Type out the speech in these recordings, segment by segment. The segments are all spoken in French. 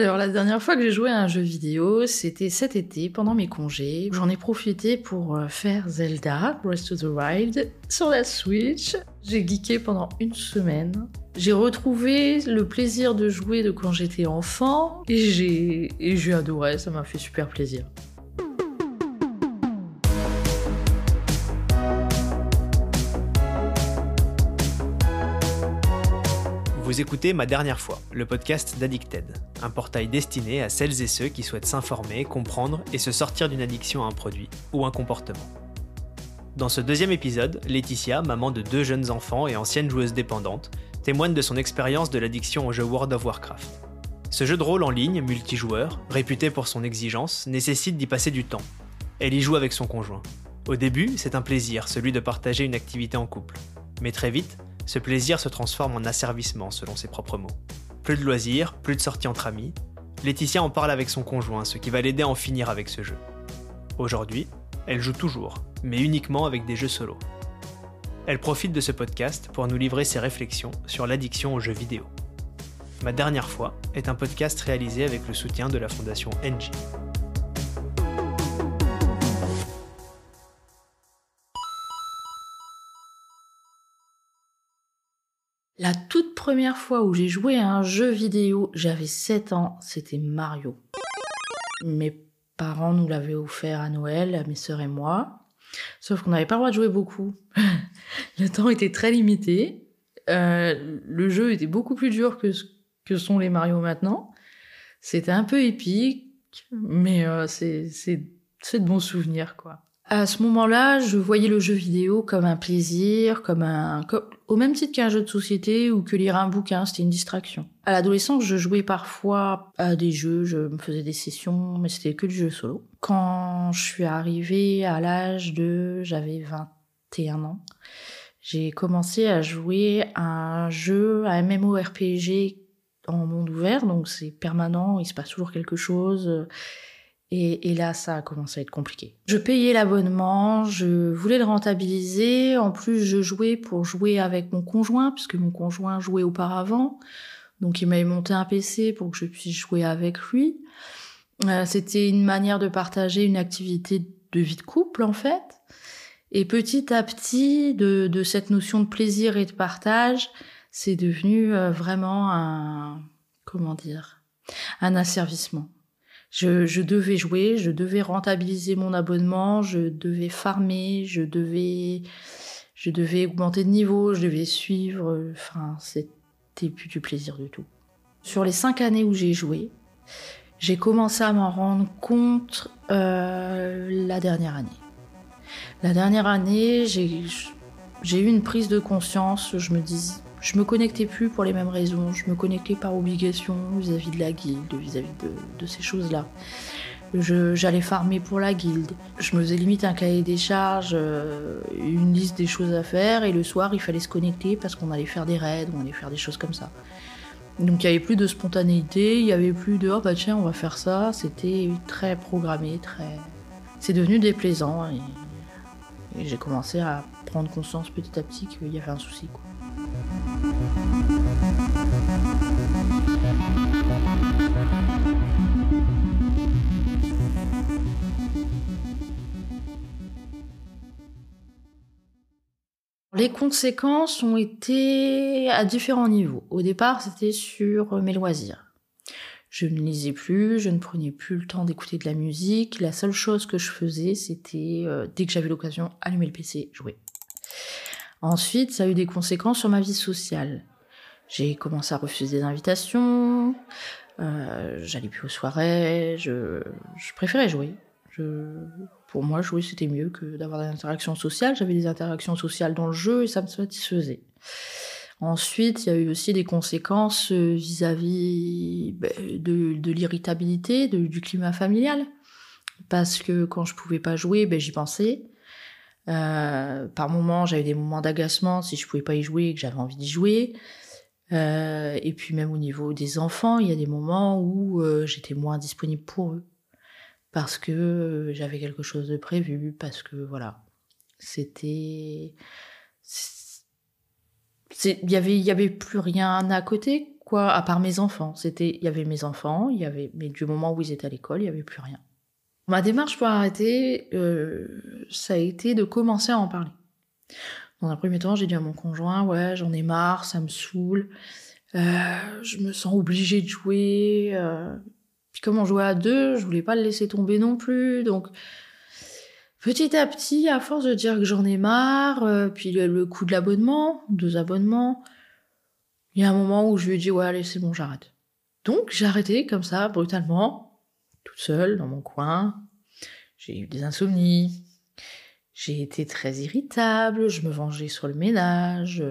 Alors la dernière fois que j'ai joué à un jeu vidéo, c'était cet été pendant mes congés. J'en ai profité pour euh, faire Zelda Breath of the Wild sur la Switch. J'ai geeké pendant une semaine. J'ai retrouvé le plaisir de jouer de quand j'étais enfant et j'ai et j'ai adoré, ça m'a fait super plaisir. Vous écoutez Ma Dernière Fois, le podcast d'Addicted, un portail destiné à celles et ceux qui souhaitent s'informer, comprendre et se sortir d'une addiction à un produit ou un comportement. Dans ce deuxième épisode, Laetitia, maman de deux jeunes enfants et ancienne joueuse dépendante, témoigne de son expérience de l'addiction au jeu World of Warcraft. Ce jeu de rôle en ligne, multijoueur, réputé pour son exigence, nécessite d'y passer du temps. Elle y joue avec son conjoint. Au début, c'est un plaisir, celui de partager une activité en couple. Mais très vite, ce plaisir se transforme en asservissement selon ses propres mots. Plus de loisirs, plus de sorties entre amis. Laetitia en parle avec son conjoint, ce qui va l'aider à en finir avec ce jeu. Aujourd'hui, elle joue toujours, mais uniquement avec des jeux solo. Elle profite de ce podcast pour nous livrer ses réflexions sur l'addiction aux jeux vidéo. Ma dernière fois est un podcast réalisé avec le soutien de la fondation NG. Première fois où j'ai joué à un jeu vidéo, j'avais 7 ans, c'était Mario. Mes parents nous l'avaient offert à Noël, mes sœurs et moi. Sauf qu'on n'avait pas le droit de jouer beaucoup. le temps était très limité. Euh, le jeu était beaucoup plus dur que ce que sont les Mario maintenant. C'était un peu épique, mais euh, c'est de bons souvenirs, quoi. À ce moment-là, je voyais le jeu vidéo comme un plaisir, comme un, au même titre qu'un jeu de société ou que lire un bouquin, c'était une distraction. À l'adolescence, je jouais parfois à des jeux, je me faisais des sessions, mais c'était que du jeu solo. Quand je suis arrivée à l'âge de, j'avais 21 ans, j'ai commencé à jouer à un jeu, à un MMORPG en monde ouvert, donc c'est permanent, il se passe toujours quelque chose et, là, ça a commencé à être compliqué. Je payais l'abonnement, je voulais le rentabiliser. En plus, je jouais pour jouer avec mon conjoint, puisque mon conjoint jouait auparavant. Donc, il m'avait monté un PC pour que je puisse jouer avec lui. Euh, c'était une manière de partager une activité de vie de couple, en fait. Et petit à petit, de, de cette notion de plaisir et de partage, c'est devenu euh, vraiment un, comment dire, un asservissement. Je, devais jouer, je devais rentabiliser mon abonnement, je devais farmer, je devais, je devais augmenter de niveau, je devais suivre. Enfin, c'était plus du plaisir du tout. Sur les cinq années où j'ai joué, j'ai commencé à m'en rendre compte euh, la dernière année. La dernière année, j'ai eu une prise de conscience. Je me dis, je me connectais plus pour les mêmes raisons, je me connectais par obligation vis-à-vis de la guilde, vis-à-vis de, ces choses-là. J'allais farmer pour la guilde. Je me faisais limite un cahier des charges, euh, une liste des choses à faire, et le soir il fallait se connecter parce qu'on allait faire des raids, on allait faire des choses comme ça. Donc il n'y avait plus de spontanéité, il n'y avait plus de oh bah tiens on va faire ça, c'était très programmé, très. C'est devenu déplaisant et, j'ai commencé à prendre conscience petit à petit qu'il y avait un souci. Les conséquences ont été à différents niveaux. Au départ, c'était sur mes loisirs. Je ne lisais plus, je ne prenais plus le temps d'écouter de la musique. La seule chose que je faisais, c'était, euh, dès que j'avais l'occasion, allumer le PC, jouer. Ensuite, ça a eu des conséquences sur ma vie sociale. J'ai commencé à refuser des invitations, euh, j'allais plus aux soirées, je, préférais jouer. pour moi, jouer c'était mieux que d'avoir des interactions sociales. J'avais des interactions sociales dans le jeu et ça me satisfaisait. Ensuite, il y a eu aussi des conséquences vis-à-vis ben, de, l'irritabilité, du climat familial. Parce que quand je pouvais pas jouer, ben, j'y pensais. Euh, par moments, j'avais des moments d'agacement si je pouvais pas y jouer que j'avais envie d'y jouer. Euh, et puis même au niveau des enfants, il y a des moments où euh, j'étais moins disponible pour eux parce que j'avais quelque chose de prévu, parce que voilà, c'était, il y avait, il y avait plus rien à côté quoi, à part mes enfants. C'était, il y avait mes enfants, il y avait, mais du moment où ils étaient à l'école, il y avait plus rien. Ma démarche pour arrêter, euh, ça a été de commencer à en parler. Dans un premier temps, j'ai dit à mon conjoint, ouais, j'en ai marre, ça me saoule, euh, je me sens obligée de jouer. Euh. Puis comme on jouait à deux, je voulais pas le laisser tomber non plus, donc petit à petit, à force de dire que j'en ai marre, puis le, le coût de l'abonnement, deux abonnements, il y a un moment où je lui ai dit, ouais, allez, c'est bon, j'arrête. Donc j'ai arrêté comme ça, brutalement, toute seule dans mon coin. J'ai eu des insomnies. J'ai été très irritable, je me vengeais sur le ménage,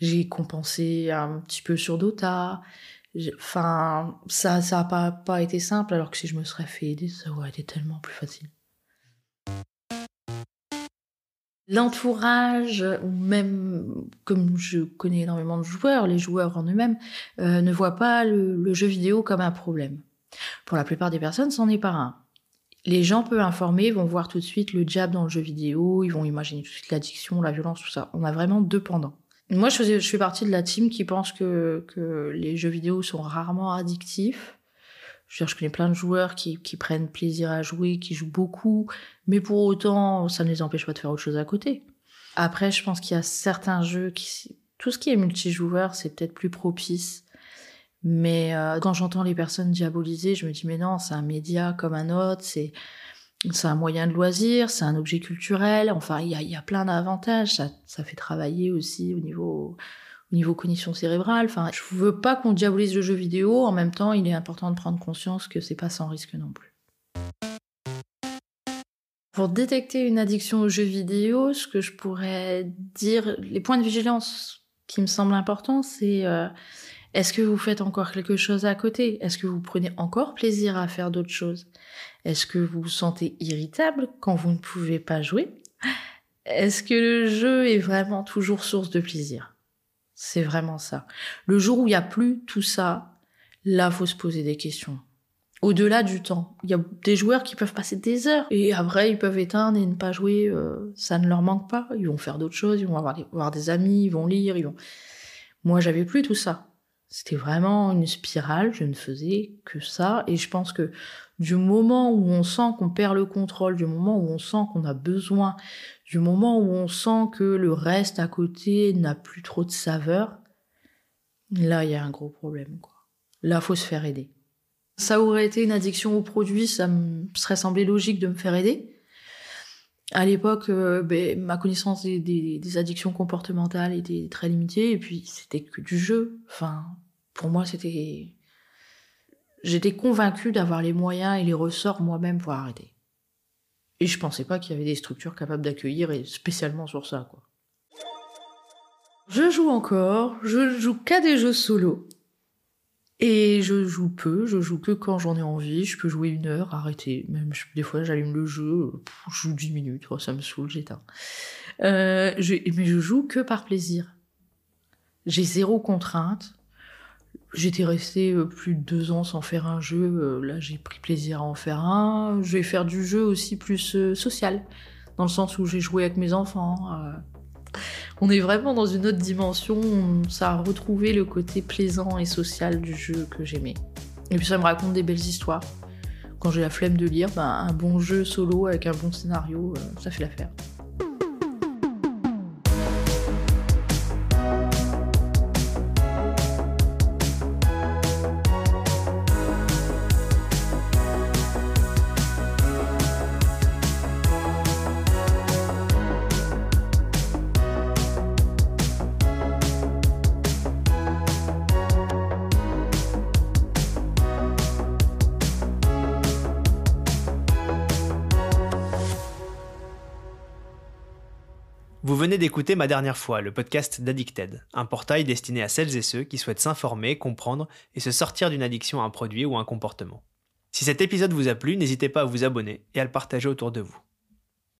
j'ai compensé un petit peu sur Dota. Enfin, ça ça a pas, pas été simple, alors que si je me serais fait aider, ça aurait été tellement plus facile. L'entourage, ou même comme je connais énormément de joueurs, les joueurs en eux-mêmes, euh, ne voient pas le jeu vidéo comme un problème. Pour la plupart des personnes, c'en est pas un. Les gens peu informés vont voir tout de suite le jab dans le jeu vidéo, ils vont imaginer tout de suite l'addiction, la violence, tout ça. On a vraiment deux pendants. Moi, je, faisais, je fais partie de la team qui pense que, que les jeux vidéo sont rarement addictifs. Je, veux dire, je connais plein de joueurs qui, qui prennent plaisir à jouer, qui jouent beaucoup, mais pour autant, ça ne les empêche pas de faire autre chose à côté. Après, je pense qu'il y a certains jeux qui, tout ce qui est multijoueur, c'est peut-être plus propice mais euh, quand j'entends les personnes diabolisées, je me dis mais non, c'est un média comme un autre, c'est c'est un moyen de loisir, c'est un objet culturel. Enfin, il y a, y a, plein d'avantages. Ça, ça, fait travailler aussi au niveau au niveau cognition cérébrale. Enfin, je veux pas qu'on diabolise le jeu vidéo. En même temps, il est important de prendre conscience que c'est pas sans risque non plus. Pour détecter une addiction au jeu vidéo, ce que je pourrais dire, les points de vigilance qui me semblent importants, c'est euh, est-ce que vous faites encore quelque chose à côté? Est-ce que vous prenez encore plaisir à faire d'autres choses? Est-ce que vous vous sentez irritable quand vous ne pouvez pas jouer? Est-ce que le jeu est vraiment toujours source de plaisir? C'est vraiment ça. Le jour où il n'y a plus tout ça, là, faut se poser des questions. Au-delà du temps, il y a des joueurs qui peuvent passer des heures et après ils peuvent éteindre et ne pas jouer. Euh, ça ne leur manque pas. Ils vont faire d'autres choses, ils vont avoir des, amis, ils vont lire, ils vont. Moi, j'avais plus tout ça. C'était vraiment une spirale, je ne faisais que ça. Et je pense que du moment où on sent qu'on perd le contrôle, du moment où on sent qu'on a besoin, du moment où on sent que le reste à côté n'a plus trop de saveur, là, il y a un gros problème. Quoi. Là, faut se faire aider. Ça aurait été une addiction aux produits, ça me serait semblé logique de me faire aider. À l'époque, euh, ben, ma connaissance des, addictions comportementales était très limitée, et puis c'était que du jeu. Enfin, pour moi, c'était. J'étais convaincue d'avoir les moyens et les ressorts moi-même pour arrêter. Et je pensais pas qu'il y avait des structures capables d'accueillir, et spécialement sur ça. Je joue encore, je joue qu'à des jeux solo. Et je joue peu, je joue que quand j'en ai envie, je peux jouer une heure, arrêter. Même des fois j'allume le jeu, je joue 10 minutes, ça me saoule, j'éteins. Euh, mais je joue que par plaisir. J'ai zéro contrainte. J'étais restée euh, plus de deux ans sans faire un jeu. Euh, là, j'ai pris plaisir à en faire un. Je vais faire du jeu aussi plus euh, social, dans le sens où j'ai joué avec mes enfants. On est vraiment dans une autre dimension. Ça a retrouvé le côté plaisant et social du jeu que j'aimais. Et puis ça me raconte des belles histoires. Quand j'ai la flemme de lire, ben, un bon jeu solo avec un bon scénario, ça fait l'affaire. Vous venez d'écouter Ma Dernière fois, le podcast d'Addicted, un portail destiné à celles et ceux qui souhaitent s'informer, comprendre et se sortir d'une addiction à un produit ou un comportement. Si cet épisode vous a plu, n'hésitez pas à vous abonner et à le partager autour de vous.